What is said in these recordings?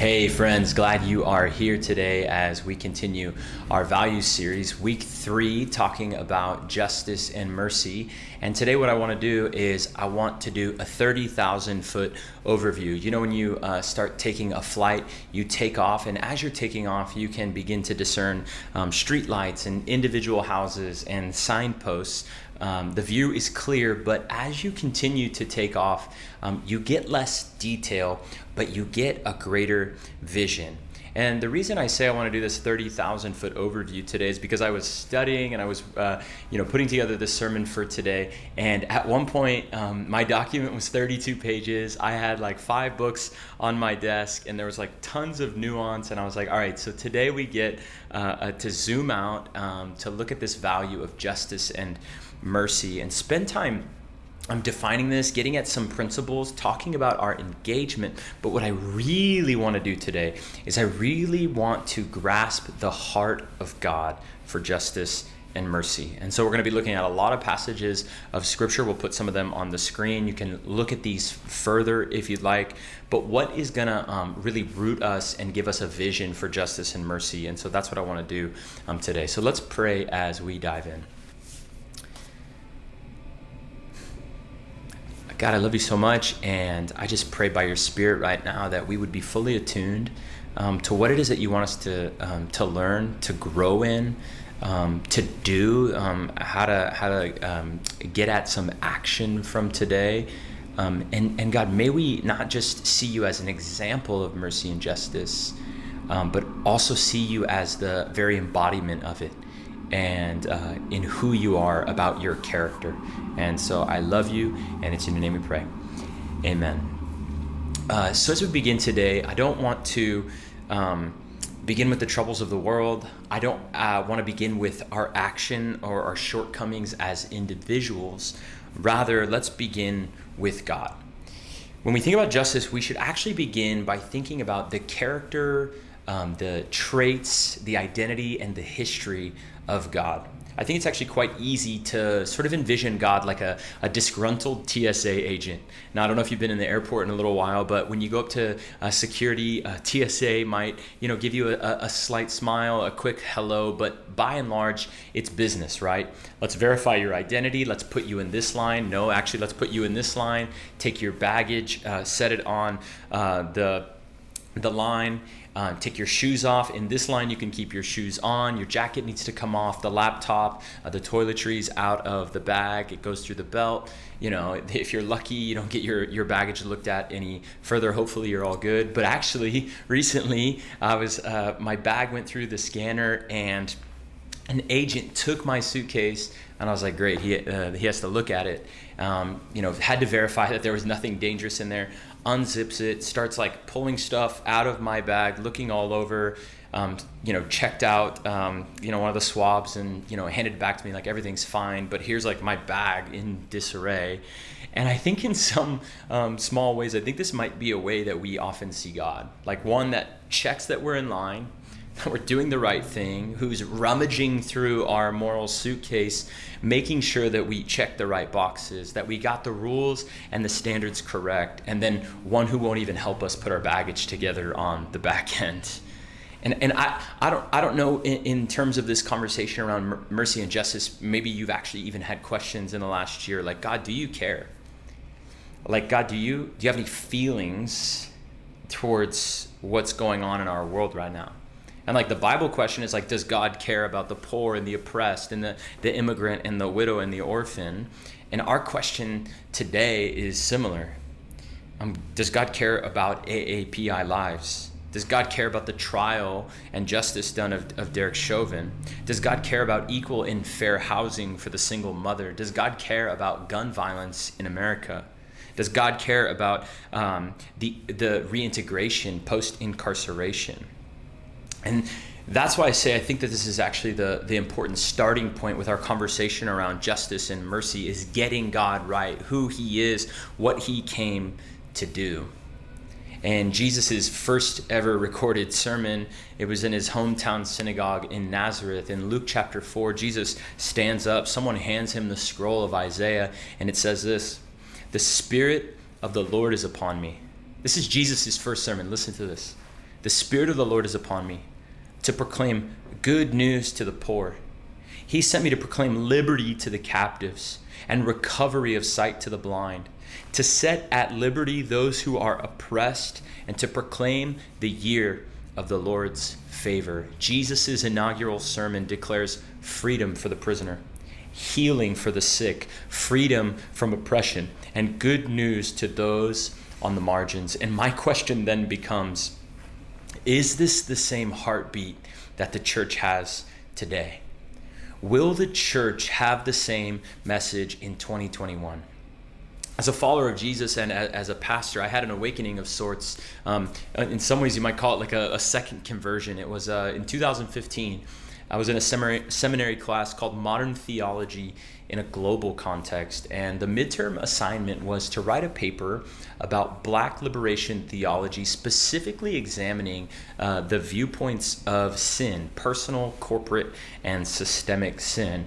Hey, friends, glad you are here today as we continue our values series, week three, talking about justice and mercy. And today, what I want to do is I want to do a 30,000 foot overview. You know, when you uh, start taking a flight, you take off, and as you're taking off, you can begin to discern um, street lights and individual houses and signposts. Um, the view is clear, but as you continue to take off, um, you get less detail, but you get a greater vision. And the reason I say I want to do this 30,000 foot overview today is because I was studying and I was, uh, you know, putting together this sermon for today. And at one point, um, my document was 32 pages. I had like five books on my desk, and there was like tons of nuance. And I was like, all right, so today we get uh, uh, to zoom out um, to look at this value of justice and mercy and spend time I'm defining this, getting at some principles, talking about our engagement. But what I really want to do today is I really want to grasp the heart of God for justice and mercy. And so we're going to be looking at a lot of passages of scripture. We'll put some of them on the screen. You can look at these further if you'd like. But what is going to um, really root us and give us a vision for justice and mercy? And so that's what I want to do um, today. So let's pray as we dive in. God, I love you so much, and I just pray by your Spirit right now that we would be fully attuned um, to what it is that you want us to um, to learn, to grow in, um, to do, um, how to how to um, get at some action from today. Um, and and God, may we not just see you as an example of mercy and justice, but also see you as the very embodiment of it and uh, in who you are about your character. And so I love you, and it's in your name we pray. Amen. Uh, so as we begin today, I don't want to um, begin with the troubles of the world. I don't uh, want to begin with our action or our shortcomings as individuals. Rather, let's begin with God. When we think about justice, we should actually begin by thinking about the character, um, the traits, the identity, and the history of God. I think it's actually quite easy to sort of envision God like a, a disgruntled TSA agent. Now, I don't know if you've been in the airport in a little while, but when you go up to uh, security, uh, TSA might you know give you a, a slight smile, a quick hello, but by and large, it's business, right? Let's verify your identity. Let's put you in this line. No, actually, let's put you in this line. Take your baggage, uh, set it on uh, the the line uh, take your shoes off. In this line, you can keep your shoes on. Your jacket needs to come off. The laptop, uh, the toiletries out of the bag. It goes through the belt. You know, if you're lucky, you don't get your, your baggage looked at any further. Hopefully, you're all good. But actually, recently, I was uh, my bag went through the scanner and an agent took my suitcase and I was like, great, he, uh, he has to look at it. Um, you know, had to verify that there was nothing dangerous in there unzips it, starts like pulling stuff out of my bag, looking all over. Um, you know, checked out, um, you know, one of the swabs and, you know, handed it back to me like everything's fine, but here's like my bag in disarray. And I think in some um, small ways, I think this might be a way that we often see God. Like one that checks that we're in line, we're doing the right thing, who's rummaging through our moral suitcase, making sure that we check the right boxes, that we got the rules and the standards correct, and then one who won't even help us put our baggage together on the back end. And, and I, I, don't, I don't know in, in terms of this conversation around mercy and justice, maybe you've actually even had questions in the last year like, God, do you care? Like, God, do you, do you have any feelings towards what's going on in our world right now? And like the Bible question is like, does God care about the poor and the oppressed and the, the immigrant and the widow and the orphan? And our question today is similar. Um, does God care about AAPI lives? Does God care about the trial and justice done of, of Derek Chauvin? Does God care about equal and fair housing for the single mother? Does God care about gun violence in America? Does God care about um, the, the reintegration post incarceration? And that's why I say I think that this is actually the, the important starting point with our conversation around justice and mercy is getting God right, who he is, what he came to do. And Jesus' first ever recorded sermon, it was in his hometown synagogue in Nazareth. In Luke chapter 4, Jesus stands up, someone hands him the scroll of Isaiah, and it says this The Spirit of the Lord is upon me. This is Jesus' first sermon. Listen to this. The Spirit of the Lord is upon me to proclaim good news to the poor. He sent me to proclaim liberty to the captives and recovery of sight to the blind, to set at liberty those who are oppressed, and to proclaim the year of the Lord's favor. Jesus' inaugural sermon declares freedom for the prisoner, healing for the sick, freedom from oppression, and good news to those on the margins. And my question then becomes is this the same heartbeat that the church has today? Will the church have the same message in 2021? As a follower of Jesus and as a pastor, I had an awakening of sorts. Um, in some ways, you might call it like a, a second conversion. It was uh, in 2015. I was in a seminary, seminary class called Modern Theology in a Global Context, and the midterm assignment was to write a paper about black liberation theology, specifically examining uh, the viewpoints of sin, personal, corporate, and systemic sin.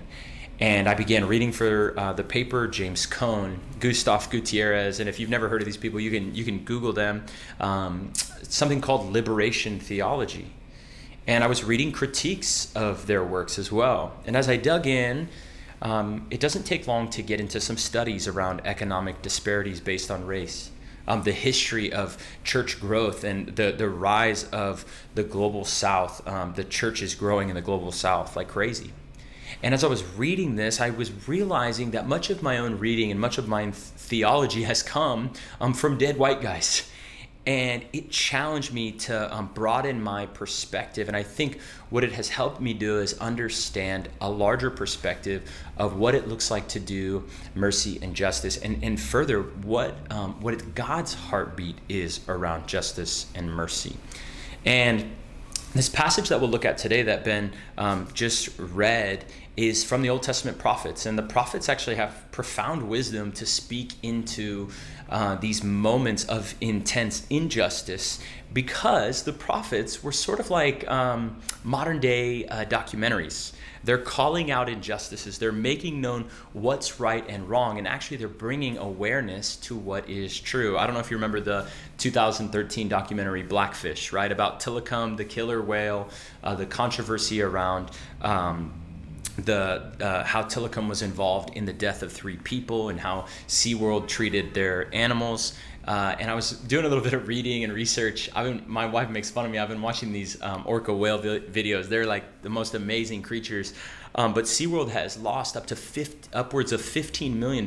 And I began reading for uh, the paper James Cone, Gustav Gutierrez, and if you've never heard of these people, you can you can Google them. Um, something called liberation theology, and I was reading critiques of their works as well. And as I dug in, um, it doesn't take long to get into some studies around economic disparities based on race um, the history of church growth and the, the rise of the global south. Um, the church is growing in the global south like crazy. And as I was reading this, I was realizing that much of my own reading and much of my theology has come um, from dead white guys and it challenged me to um, broaden my perspective. And i think what it has helped me do is understand a larger perspective of what it looks like to do mercy and justice. And, and further what um, what god's heartbeat is around justice and mercy. And this passage that we'll look at today that ben um, just read is from the Old Testament prophets. And the prophets actually have profound wisdom to speak into uh, these moments of intense injustice because the prophets were sort of like um, modern day uh, documentaries. They're calling out injustices. They're making known what's right and wrong, and actually, they're bringing awareness to what is true. I don't know if you remember the 2013 documentary Blackfish, right? About Tilikum, the killer whale, uh, the controversy around. Um, the uh, how Tilikum was involved in the death of three people and how SeaWorld treated their animals. Uh, and I was doing a little bit of reading and research. I've been, my wife makes fun of me. I've been watching these um, orca whale vi- videos. They're like the most amazing creatures. Um, but SeaWorld has lost up to 50, upwards of $15 million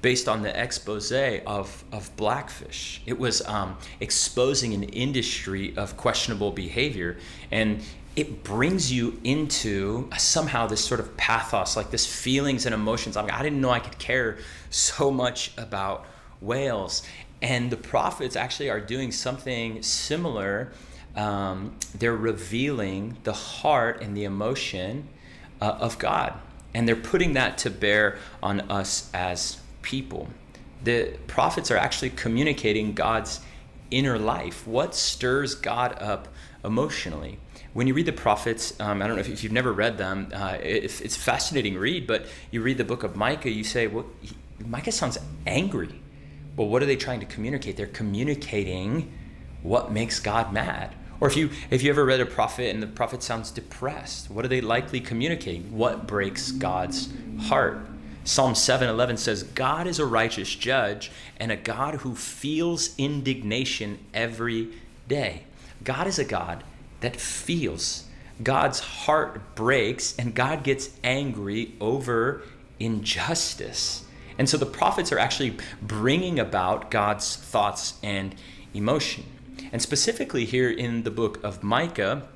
based on the expose of, of blackfish. It was um, exposing an industry of questionable behavior. And it brings you into somehow this sort of pathos, like this feelings and emotions. I, mean, I didn't know I could care so much about whales. And the prophets actually are doing something similar. Um, they're revealing the heart and the emotion uh, of God. And they're putting that to bear on us as people. The prophets are actually communicating God's inner life. What stirs God up emotionally? when you read the prophets, um, I don't know if, if, you've never read them, uh, it, it's fascinating read, but you read the book of Micah, you say, well, he, Micah sounds angry. Well, what are they trying to communicate? They're communicating what makes God mad. Or if you if you ever read a prophet and the prophet sounds depressed, what are they likely communicating? What breaks God's heart? Psalm 7:11 says, "God is a righteous judge and a God who feels indignation every day." God is a God that feels. God's heart breaks and God gets angry over injustice. And so the prophets are actually bringing about God's thoughts and emotion. And specifically here in the book of Micah,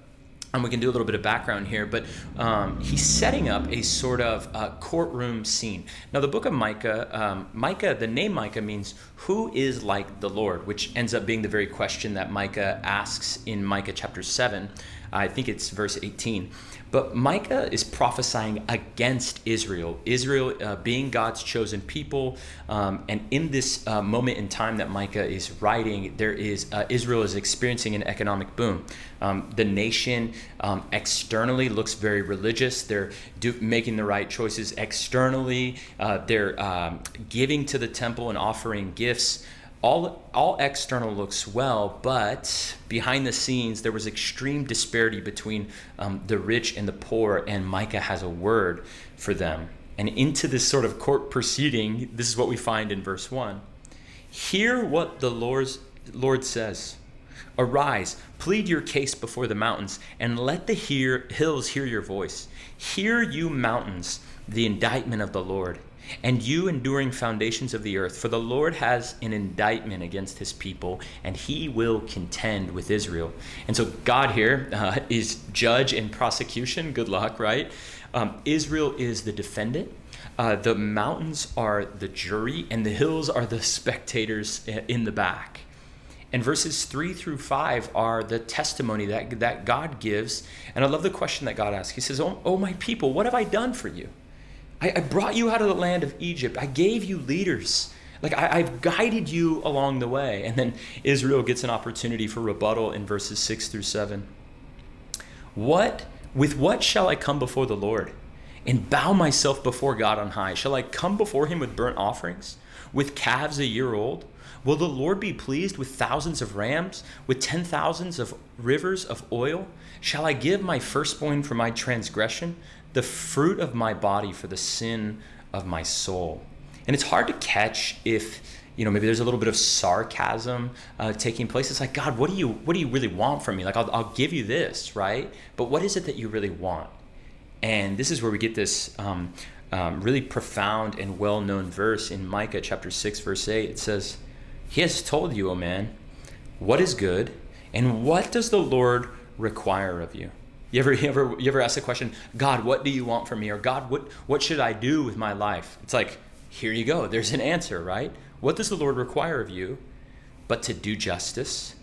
and we can do a little bit of background here, but um, he's setting up a sort of uh, courtroom scene. Now, the book of Micah, um, Micah, the name Micah means who is like the Lord, which ends up being the very question that Micah asks in Micah chapter 7. I think it's verse 18. But Micah is prophesying against Israel, Israel uh, being God's chosen people. Um, and in this uh, moment in time that Micah is writing, there is uh, Israel is experiencing an economic boom. Um, the nation um, externally looks very religious. They're do, making the right choices externally. Uh, they're um, giving to the temple and offering gifts. All all external looks well, but behind the scenes there was extreme disparity between um, the rich and the poor, and Micah has a word for them. And into this sort of court proceeding, this is what we find in verse one. Hear what the Lord's, Lord says. Arise, plead your case before the mountains, and let the hear, hills hear your voice. Hear, you mountains, the indictment of the Lord and you enduring foundations of the earth. For the Lord has an indictment against his people, and he will contend with Israel. And so God here uh, is judge and prosecution. Good luck, right? Um, Israel is the defendant. Uh, the mountains are the jury, and the hills are the spectators in the back. And verses 3 through 5 are the testimony that, that God gives. And I love the question that God asks. He says, oh, oh, my people, what have I done for you? I, I brought you out of the land of Egypt. I gave you leaders. Like I, have guided you along the way. And then Israel gets an opportunity for rebuttal in verses six through seven. What with what shall I come before the Lord and bow myself before God on high? Shall I come before him with burnt offerings, with calves a year old? Will the Lord be pleased with thousands of rams, with ten thousands of rivers of oil? Shall I give my firstborn for my transgression, the fruit of my body for the sin of my soul. And it's hard to catch if you know maybe there's a little bit of sarcasm uh, taking place. It's like God, what do you what do you really want from me? Like I'll, I'll give you this, right? But what is it that you really want? And this is where we get this um, um, really profound and well-known verse in Micah chapter six, verse eight. It says, "He has told you, O man, what is good, and what does the Lord require of you." You ever, you ever, you ever ask the question, God, what do you want from me? Or God, what, what should I do with my life? It's like, here you go. There's an answer, right? What does the Lord require of you? But to do justice,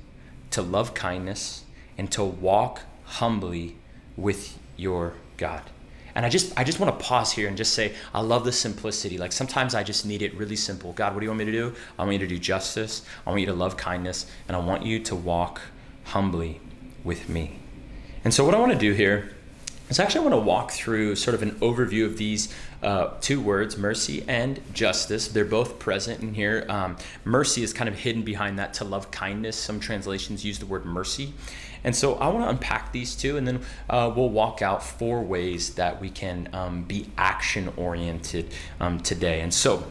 to love kindness, and to walk humbly with your God. And I just I just want to pause here and just say I love the simplicity. Like sometimes I just need it really simple. God, what do you want me to do? I want you to do justice. I want you to love kindness, and I want you to walk humbly with me. And so, what I want to do here is actually I want to walk through sort of an overview of these uh, two words, mercy and justice. They're both present in here. Um, mercy is kind of hidden behind that to love kindness. Some translations use the word mercy. And so I want to unpack these two, and then uh, we'll walk out four ways that we can um, be action oriented um, today. And so,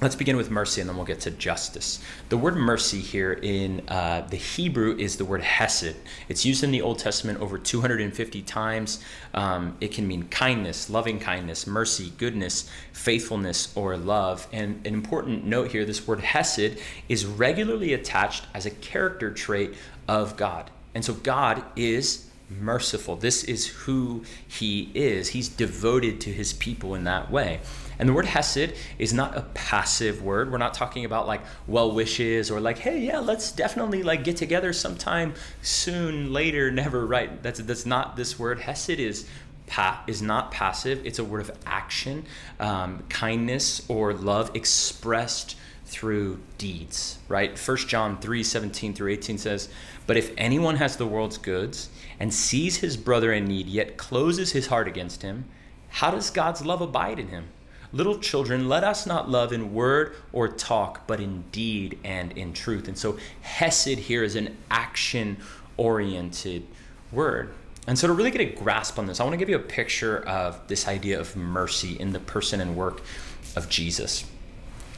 Let's begin with mercy and then we'll get to justice. The word mercy here in uh, the Hebrew is the word hesed. It's used in the Old Testament over 250 times. Um, it can mean kindness, loving kindness, mercy, goodness, faithfulness, or love. And an important note here this word hesed is regularly attached as a character trait of God. And so God is merciful. This is who he is. He's devoted to his people in that way. And the word hesed is not a passive word. We're not talking about like well wishes or like, hey, yeah, let's definitely like get together sometime soon, later, never, right? That's that's not this word. Hesed is pa- is not passive. It's a word of action, um, kindness or love expressed through deeds, right? 1 John 3 17 through 18 says, But if anyone has the world's goods and sees his brother in need, yet closes his heart against him, how does God's love abide in him? Little children, let us not love in word or talk, but in deed and in truth. And so, Hesed here is an action oriented word. And so, to really get a grasp on this, I want to give you a picture of this idea of mercy in the person and work of Jesus.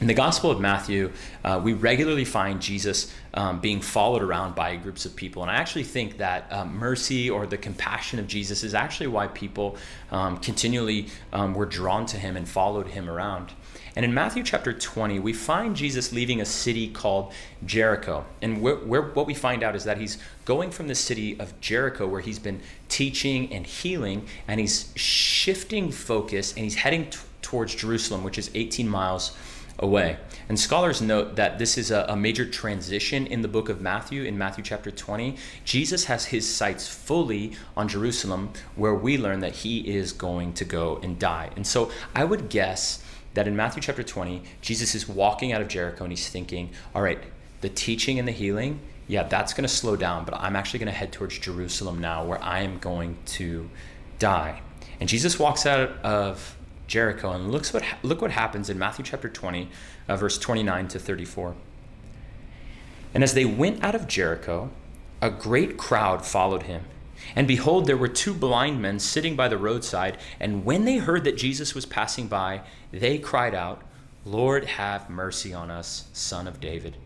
In the Gospel of Matthew, uh, we regularly find Jesus um, being followed around by groups of people. And I actually think that um, mercy or the compassion of Jesus is actually why people um, continually um, were drawn to him and followed him around. And in Matthew chapter 20, we find Jesus leaving a city called Jericho. And where, what we find out is that he's going from the city of Jericho, where he's been teaching and healing, and he's shifting focus and he's heading t- towards Jerusalem, which is 18 miles away. And scholars note that this is a, a, major transition in the book of Matthew, in Matthew chapter 20. Jesus has his sights fully on Jerusalem, where we learn that he is going to go and die. And so I would guess that in Matthew chapter 20, Jesus is walking out of Jericho and he's thinking, all right, the teaching and the healing, yeah, that's going to slow down, but I'm actually going to head towards Jerusalem now, where I am going to die. And Jesus walks out of Jericho. And looks what look what happens in Matthew chapter 20, uh, verse 29 to 34. And as they went out of Jericho, a great crowd followed him. And behold, there were two blind men sitting by the roadside. And when they heard that Jesus was passing by, they cried out, Lord, have mercy on us, son of David.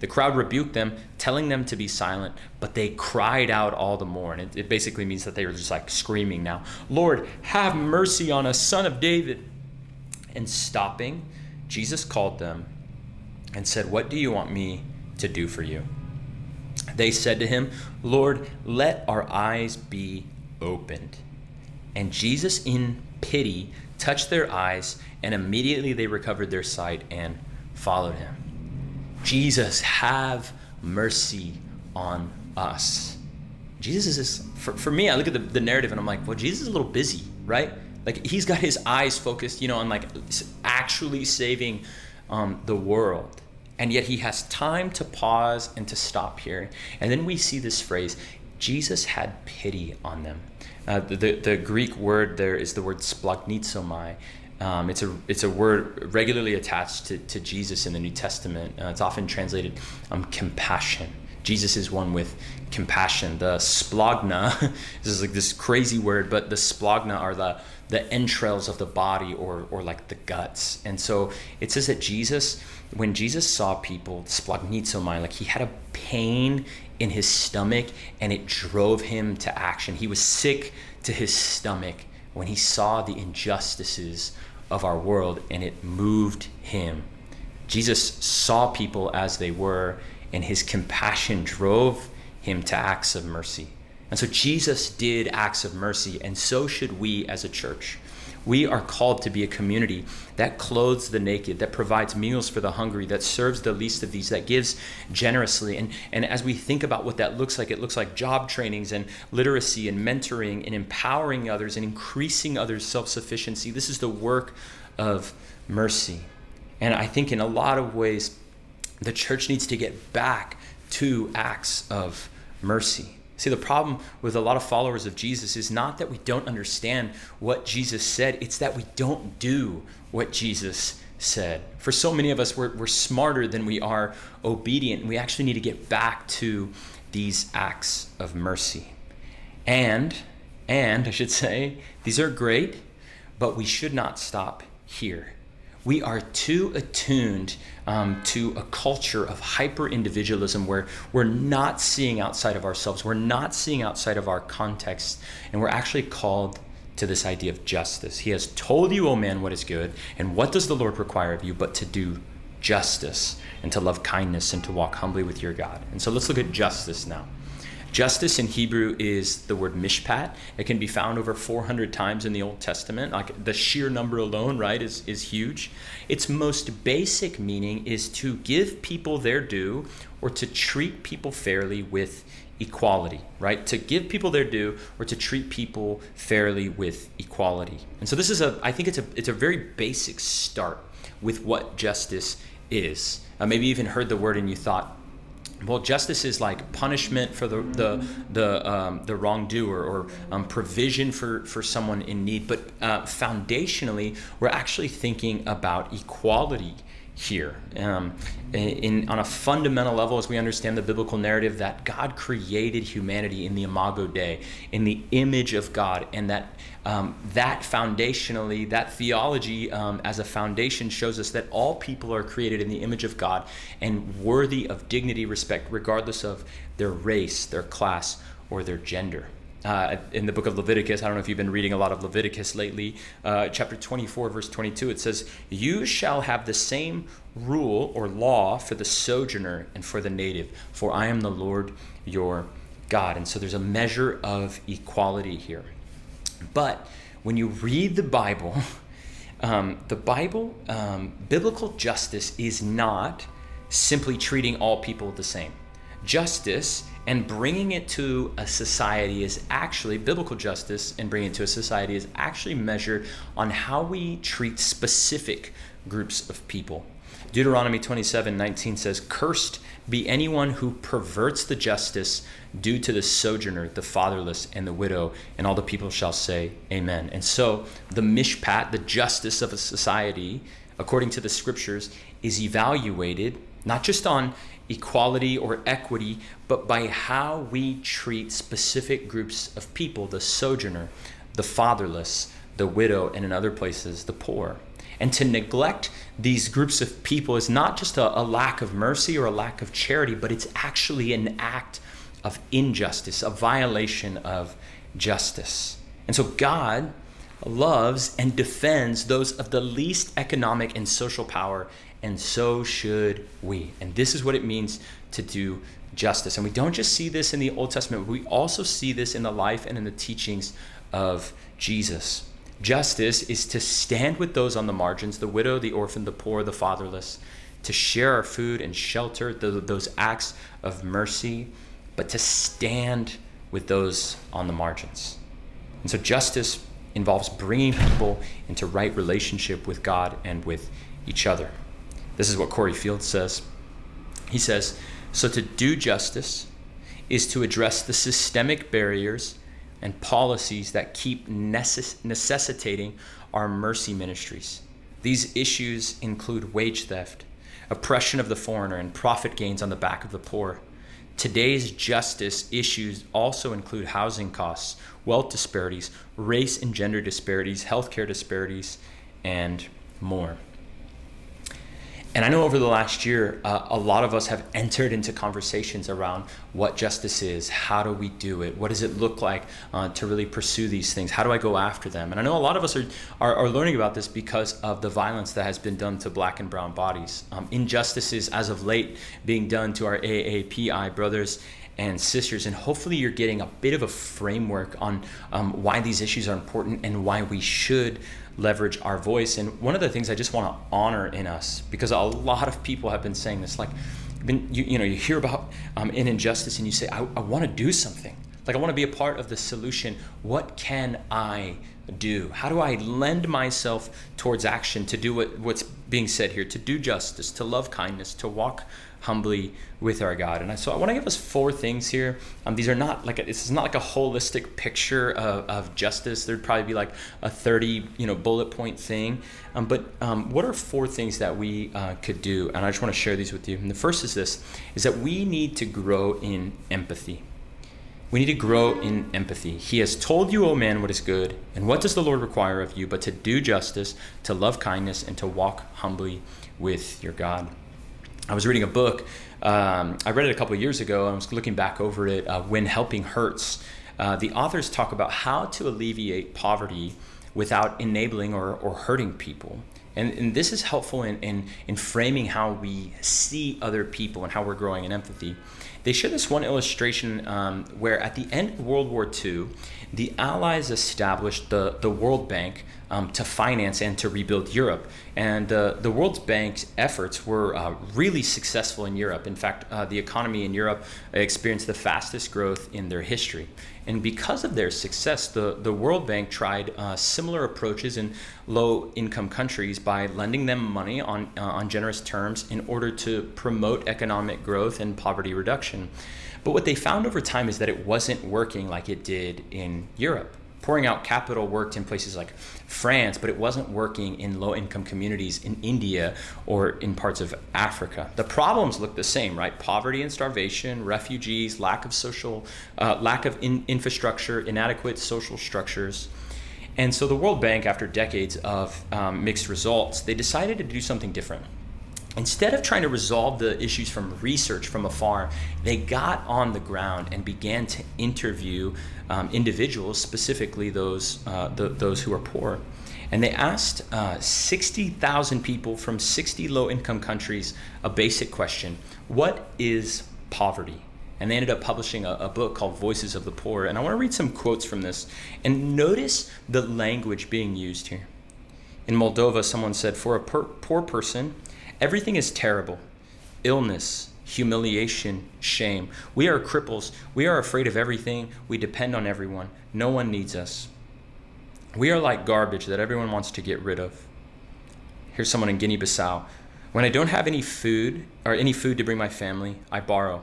The crowd rebuked them, telling them to be silent, but they cried out all the more. And it, it basically means that they were just like screaming now, Lord, have mercy on us, son of David. And stopping, Jesus called them and said, What do you want me to do for you? They said to him, Lord, let our eyes be opened. And Jesus, in pity, touched their eyes, and immediately they recovered their sight and followed him. Jesus, have mercy on us. Jesus is, for, for me, I look at the, the narrative and I'm like, well, Jesus is a little busy, right? Like he's got his eyes focused, you know, on like actually saving um, the world. And yet he has time to pause and to stop here. And then we see this phrase Jesus had pity on them. Uh, the, the Greek word there is the word splanchnizomai. Um, it's a it's a word regularly attached to, to Jesus in the New Testament. Uh, it's often translated um, compassion. Jesus is one with compassion. The splanchna, this is like this crazy word, but the splanchna are the the entrails of the body or or like the guts. And so it says that Jesus, when Jesus saw people, splanchnizomai, like he had a pain in his stomach and it drove him to action. He was sick to his stomach when he saw the injustices of our world and it moved him. Jesus saw people as they were and his compassion drove him to acts of mercy. And so Jesus did acts of mercy, and so should we as a church. We are called to be a community that clothes the naked, that provides meals for the hungry, that serves the least of these, that gives generously. And, and as we think about what that looks like, it looks like job trainings and literacy and mentoring and empowering others and increasing others' self sufficiency. This is the work of mercy. And I think in a lot of ways, the church needs to get back to acts of mercy. See, the problem with a lot of followers of Jesus is not that we don't understand what Jesus said, it's that we don't do what Jesus said. For so many of us, we're, we're smarter than we are obedient, and we actually need to get back to these acts of mercy. And, and I should say, these are great, but we should not stop here we are too attuned um, to a culture of hyper individualism where we're not seeing outside of ourselves, we're not seeing outside of our context, and we're actually called to this idea of justice. He has told you, O oh man, what is good, and what does the Lord require of you but to do justice and to love kindness and to walk humbly with your God. And so let's look at justice now. Justice in Hebrew is the word mishpat. It can be found over 400 times in the Old Testament. Like the sheer number alone, right, is, is huge. Its most basic meaning is to give people their due or to treat people fairly with equality, right? To give people their due or to treat people fairly with equality. And so this is a, I think it's a, it's a very basic start with what justice is. Uh, maybe you even heard the word and you thought, well, justice is like punishment for the the the, um, the wrongdoer or um, provision for for someone in need. But uh, foundationally, we're actually thinking about equality here. Um, in, on a fundamental level, as we understand the biblical narrative, that God created humanity in the imago Dei, in the image of God, and that um, that foundationally, that theology um, as a foundation shows us that all people are created in the image of God and worthy of dignity, respect, regardless of their race, their class, or their gender uh, in the book of Leviticus. I don't know if you've been reading a lot of Leviticus lately. Uh, chapter 24, verse 22, it says, You shall have the same rule or law for the sojourner and for the native, for I am the Lord your God. And so there's a measure of equality here. But when you read the Bible, um, the Bible, um, biblical justice is not simply treating all people the same. Justice and bringing it to a society is actually biblical justice and bringing it to a society is actually measured on how we treat specific groups of people. Deuteronomy 27 19 says cursed be anyone who perverts the justice due to the sojourner the fatherless and the widow and all the people shall say amen. And so the mishpat the justice of a society according to the scriptures is evaluated not just on equality or equity, but by how we treat specific groups of people the sojourner, the fatherless, the widow, and in other places, the poor. And to neglect these groups of people is not just a, a lack of mercy or a lack of charity, but it's actually an act of injustice, a violation of justice. And so God loves and defends those of the least economic and social power, and so should we. And this is what it means to do justice. And we don't just see this in the Old Testament, we also see this in the life and in the teachings of Jesus. Justice is to stand with those on the margins the widow, the orphan, the poor, the fatherless, to share our food and shelter, those acts of mercy, but to stand with those on the margins. And so justice involves bringing people into right relationship with God and with each other. This is what Corey Field says. He says, So to do justice is to address the systemic barriers and policies that keep necess- necessitating our mercy ministries. These issues include wage theft, oppression of the foreigner, and profit gains on the back of the poor. Today's justice issues also include housing costs, wealth disparities, race and gender disparities, healthcare disparities, and more. And I know over the last year, uh, a lot of us have entered into conversations around what justice is, how do we do it, what does it look like uh, to really pursue these things, how do I go after them? And I know a lot of us are, are, are learning about this because of the violence that has been done to black and brown bodies. Um, injustices, as of late, being done to our AAPI brothers and sisters. And hopefully, you're getting a bit of a framework on um, why these issues are important and why we should leverage our voice. And one of the things I just want to honor in us, because a lot of people have been saying this, like, been, you, you know, you hear about um, an injustice and you say, I, I want to do something. Like, I want to be a part of the solution. What can I do? How do I lend myself towards action to do what, what's being said here, to do justice, to love kindness, to walk humbly with our God. And so I want to give us four things here. Um, these are not like a, this is not like a holistic picture of, of, justice. There'd probably be like a 30 you know bullet point thing. Um, but um, what are four things that we uh, could do? And I just want to share these with you. And the first is this: is that we need to grow in empathy. We need to grow in empathy. He has told you, O oh man, what is good, and what does the Lord require of you but to do justice, to love kindness, and to walk humbly with your God. I was reading a book. Um, I read it a couple years ago. I was looking back over it. Uh, when helping hurts, uh, the authors talk about how to alleviate poverty without enabling or, or hurting people. And, and this is helpful in, in, in framing how we see other people and how we're growing in empathy. They share this one illustration um, where at the end of World War II, the Allies established the, the World Bank um, to finance and to rebuild Europe. And uh, the World Bank's efforts were uh, really successful in Europe. In fact, uh, the economy in Europe experienced the fastest growth in their history. And because of their success, the, the World Bank tried uh, similar approaches in low income countries by lending them money on, uh, on generous terms in order to promote economic growth and poverty reduction. But what they found over time is that it wasn't working like it did in Europe. Pouring out capital worked in places like France, but it wasn't working in low income communities in India or in parts of Africa. The problems look the same, right? Poverty and starvation, refugees, lack of social, uh, lack of in- infrastructure, inadequate social structures. And so the World Bank, after decades of um, mixed results, they decided to do something different. Instead of trying to resolve the issues from research from afar, they got on the ground and began to interview um, individuals, specifically those, uh, the, those who are poor. And they asked uh, 60,000 people from 60 low income countries a basic question What is poverty? And they ended up publishing a, a book called Voices of the Poor. And I want to read some quotes from this. And notice the language being used here. In Moldova, someone said, For a per- poor person, Everything is terrible illness, humiliation, shame. We are cripples. We are afraid of everything. We depend on everyone. No one needs us. We are like garbage that everyone wants to get rid of. Here's someone in Guinea Bissau. When I don't have any food or any food to bring my family, I borrow,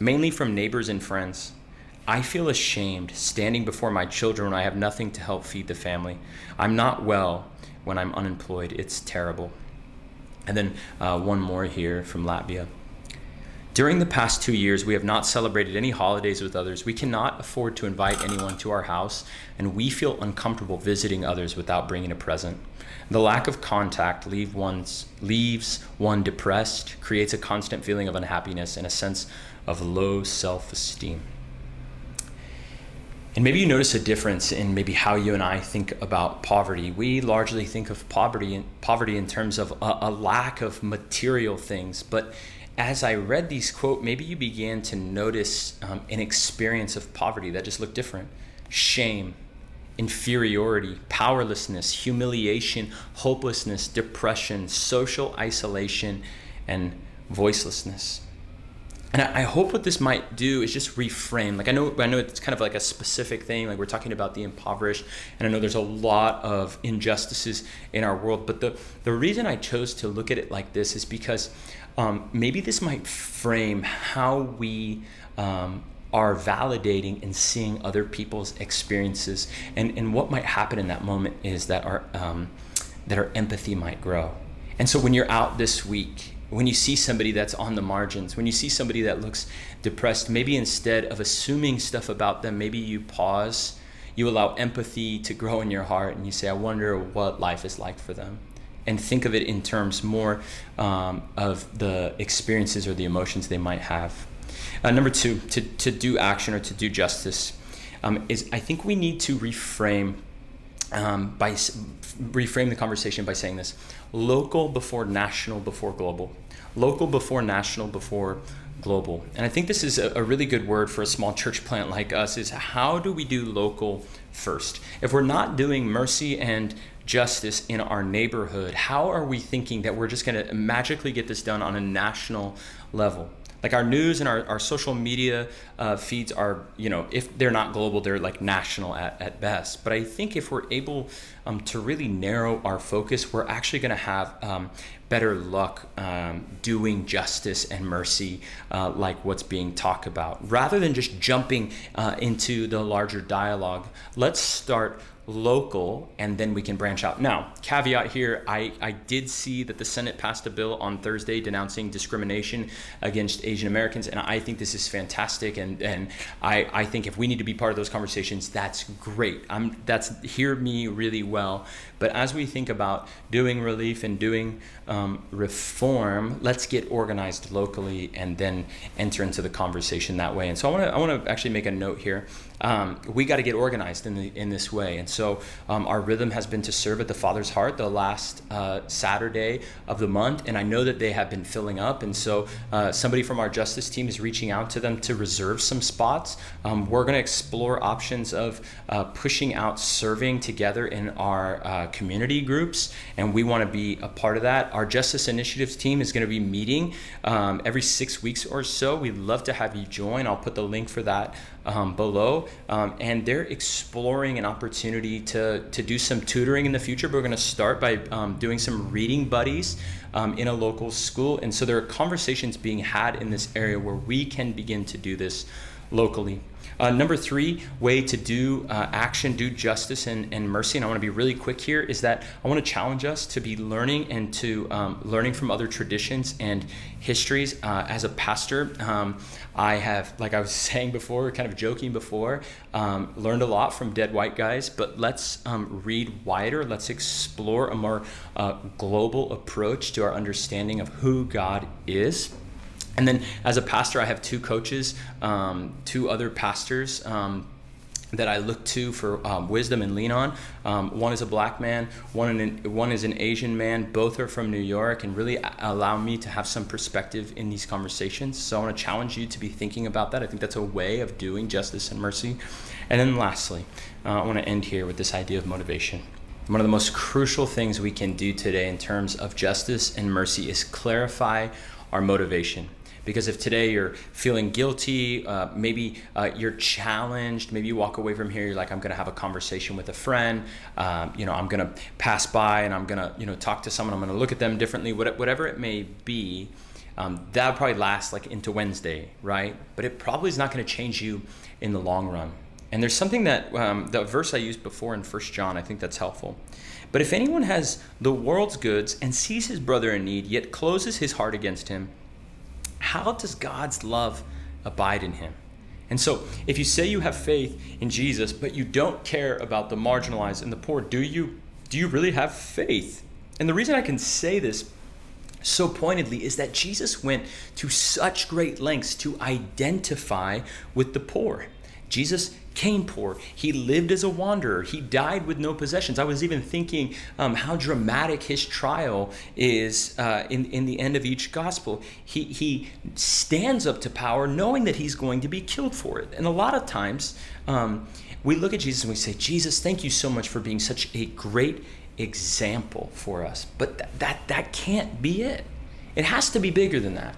mainly from neighbors and friends. I feel ashamed standing before my children when I have nothing to help feed the family. I'm not well when I'm unemployed. It's terrible. And then uh, one more here from Latvia. During the past two years, we have not celebrated any holidays with others. We cannot afford to invite anyone to our house, and we feel uncomfortable visiting others without bringing a present. The lack of contact leave one's, leaves one depressed, creates a constant feeling of unhappiness and a sense of low self esteem. And maybe you notice a difference in maybe how you and I think about poverty. We largely think of poverty poverty in terms of a, a lack of material things, but as I read these quote, maybe you began to notice um, an experience of poverty that just looked different. Shame, inferiority, powerlessness, humiliation, hopelessness, depression, social isolation, and voicelessness. And I hope what this might do is just reframe. Like I know, I know it's kind of like a specific thing. Like we're talking about the impoverished, and I know there's a lot of injustices in our world. But the the reason I chose to look at it like this is because um, maybe this might frame how we um, are validating and seeing other people's experiences, and and what might happen in that moment is that our um, that our empathy might grow. And so when you're out this week when you see somebody that's on the margins, when you see somebody that looks depressed, maybe instead of assuming stuff about them, maybe you pause, you allow empathy to grow in your heart, and you say, I wonder what life is like for them. And think of it in terms more um, of the experiences or the emotions they might have. Uh, number two, to, to do action or to do justice, um, is I think we need to reframe um, by reframe the conversation by saying this. Local before national before global. Local before national before global. And i think this is a, a, really good word for a small church plant like us is how do we do local first? If we're not doing mercy and justice in our neighborhood how are we thinking that we're just going to magically get this done on a national level like our news and our, our social media uh, feeds are you know if they're not global they're like national at, at best. But i think if we're able um, to really narrow our focus we're actually going to have um, better luck um, doing justice and mercy uh, like what's being talked about. Rather than just jumping uh, into the larger dialogue let's start local and then we can branch out. Now, caveat here I, I did see that the Senate passed a bill on Thursday denouncing discrimination against Asian Americans, and I think this is fantastic. And, and I, I think if we need to be part of those conversations, that's great. I'm, that's hear me really well. But as we think about doing relief and doing um, reform, let's get organized locally and then enter into the conversation that way. And so I want to I want to actually make a note here um, we got to get organized in, the, in this way. And so um, our rhythm has been to serve at the Father's Heart the last uh, Saturday of the month. And I know that they have been filling up. And so uh, somebody from our justice team is reaching out to them to reserve some spots. Um, we're going to explore options of uh, pushing out serving together in our uh, community groups. And we want to be a part of that. Our Justice Initiatives team is going to be meeting um, every six weeks or so. We'd love to have you join. I'll put the link for that um, below, um, and they're exploring an opportunity to, to do some tutoring in the future. But we're going to start by um, doing some reading buddies um, in a local school, and so there are conversations being had in this area where we can begin to do this locally. Uh, number three way to do uh, action, do justice and, and mercy, and I want to be really quick here, is that I want to challenge us to be learning and to um, learning from other traditions and histories. Uh, as a pastor, um, I have, like I was saying before, kind of joking before, um, learned a lot from dead white guys, but let's um, read wider. Let's explore a more uh, global approach to our understanding of who God is. And then as a pastor, I have two coaches, um, two other pastors. Um, that I look to for um, wisdom and lean on. Um, one is a black man, one, an, one is an Asian man. Both are from New York and really allow me to have some perspective in these conversations. So I want to challenge you to be thinking about that. I think that's a way of doing justice and mercy. And then lastly, uh, I want to end here with this idea of motivation. One of the most crucial things we can do today in terms of justice and mercy is clarify our motivation. Because if today you're feeling guilty, uh, maybe uh, you're challenged, maybe you walk away from here, you're like, I'm going to have a conversation with a friend. Um, you know, I'm going to pass by and I'm going to, you know, talk to someone. I'm going to look at them differently, whatever it may be. Um, that probably last like into Wednesday, right? But it probably is not going to change you in the long run. And there's something that um, the verse I used before in First John, I think that's helpful. But if anyone has the world's goods and sees his brother in need, yet closes his heart against him, how does God's love abide in him? And so, if you say you have faith in Jesus, but you don't care about the marginalized and the poor, do you do you really have faith? And the reason I can say this so pointedly is that Jesus went to such great lengths to identify with the poor. Jesus came poor. He lived as a wanderer. He died with no possessions. I was even thinking um, how dramatic his trial is uh, in, in the end of each gospel. He, he stands up to power knowing that he's going to be killed for it. And a lot of times um, we look at Jesus and we say, Jesus, thank you so much for being such a great example for us. But th- that, that can't be it. It has to be bigger than that.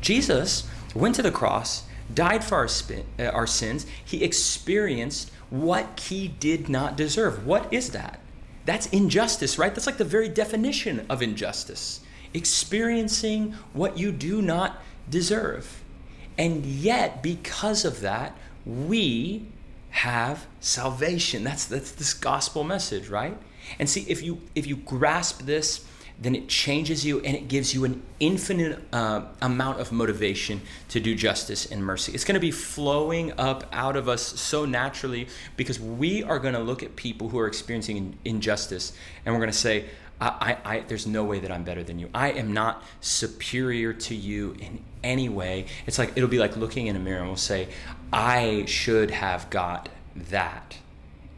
Jesus went to the cross, died for our, spin, uh, our sins. He experienced what he did not deserve. What is that? That's injustice, right? That's like the very definition of injustice. Experiencing what you do not deserve. And yet, because of that, we have salvation. That's, that's this gospel message, right? And see, if you if you grasp this, then it changes you and it gives you an infinite uh, amount of motivation to do justice and mercy. It's going to be flowing up out of us so naturally because we are going to look at people who are experiencing injustice and we're going to say, I, I, I, there's no way that I'm better than you. I am not superior to you in any way. It's like it'll be like looking in a mirror and we'll say, I should have got that,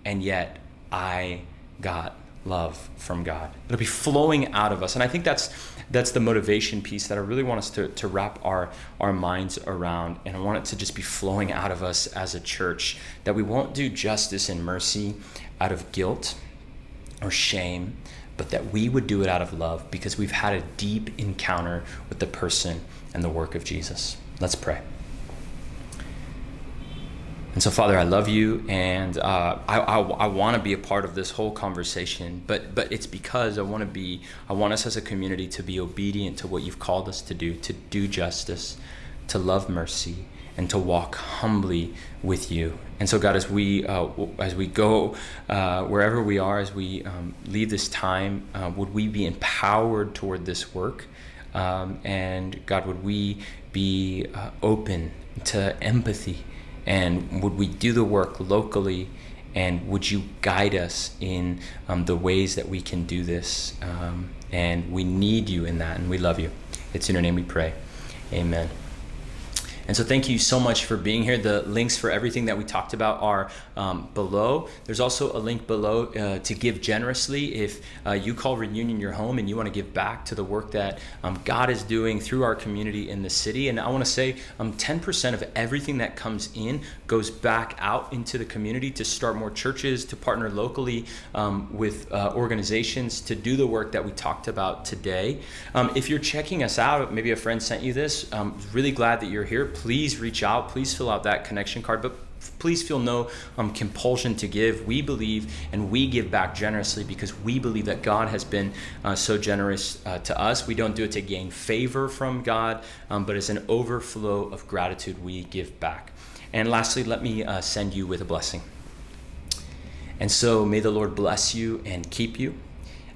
and yet I got love from God. It'll be flowing out of us. And I think that's that's the motivation piece that I really want us to, to wrap our, our minds around. And I want it to just be flowing out of us as a church. That we won't do justice and mercy out of guilt or shame, but that we would do it out of love because we've had a deep encounter with the person and the work of Jesus. Let's pray. And so, Father, I love you, and uh, I, I, I want to be a part of this whole conversation. But but it's because I want to be. I want us as a community to be obedient to what you've called us to do, to do justice, to love mercy, and to walk humbly with you. And so, God, as we uh, as we go uh, wherever we are, as we um, leave this time, uh, would we be empowered toward this work? Um, and God, would we be uh, open to empathy? And would we do the work locally? And would you guide us in um, the ways that we can do this? Um, and we need you in that, and we love you. It's in your name we pray. Amen. And so, thank you so much for being here. The links for everything that we talked about are um, below. There's also a link below uh, to give generously if uh, you call Reunion your home and you want to give back to the work that um, God is doing through our community in the city. And I want to say um, 10% of everything that comes in goes back out into the community to start more churches, to partner locally um, with uh, organizations to do the work that we talked about today. Um, if you're checking us out, maybe a friend sent you this, I'm um, really glad that you're here please reach out. Please fill out that connection card. But please feel no um, compulsion to give. We believe and we give back generously because we believe that God has been uh, so generous uh, to us. We don't do it to gain favor from God, um, but as an overflow of gratitude, we give back. And lastly, let me uh, send you with a blessing. And so may the Lord bless you and keep you.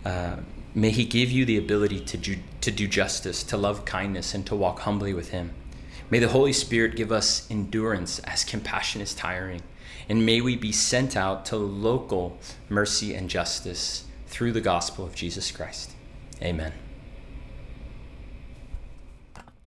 Uh, may He give you the ability to do, to do justice, to love kindness, and to walk humbly with Him. May the Holy Spirit give us endurance as compassion is tiring. And may we be sent out to local mercy and justice through the gospel of Jesus Christ. Amen.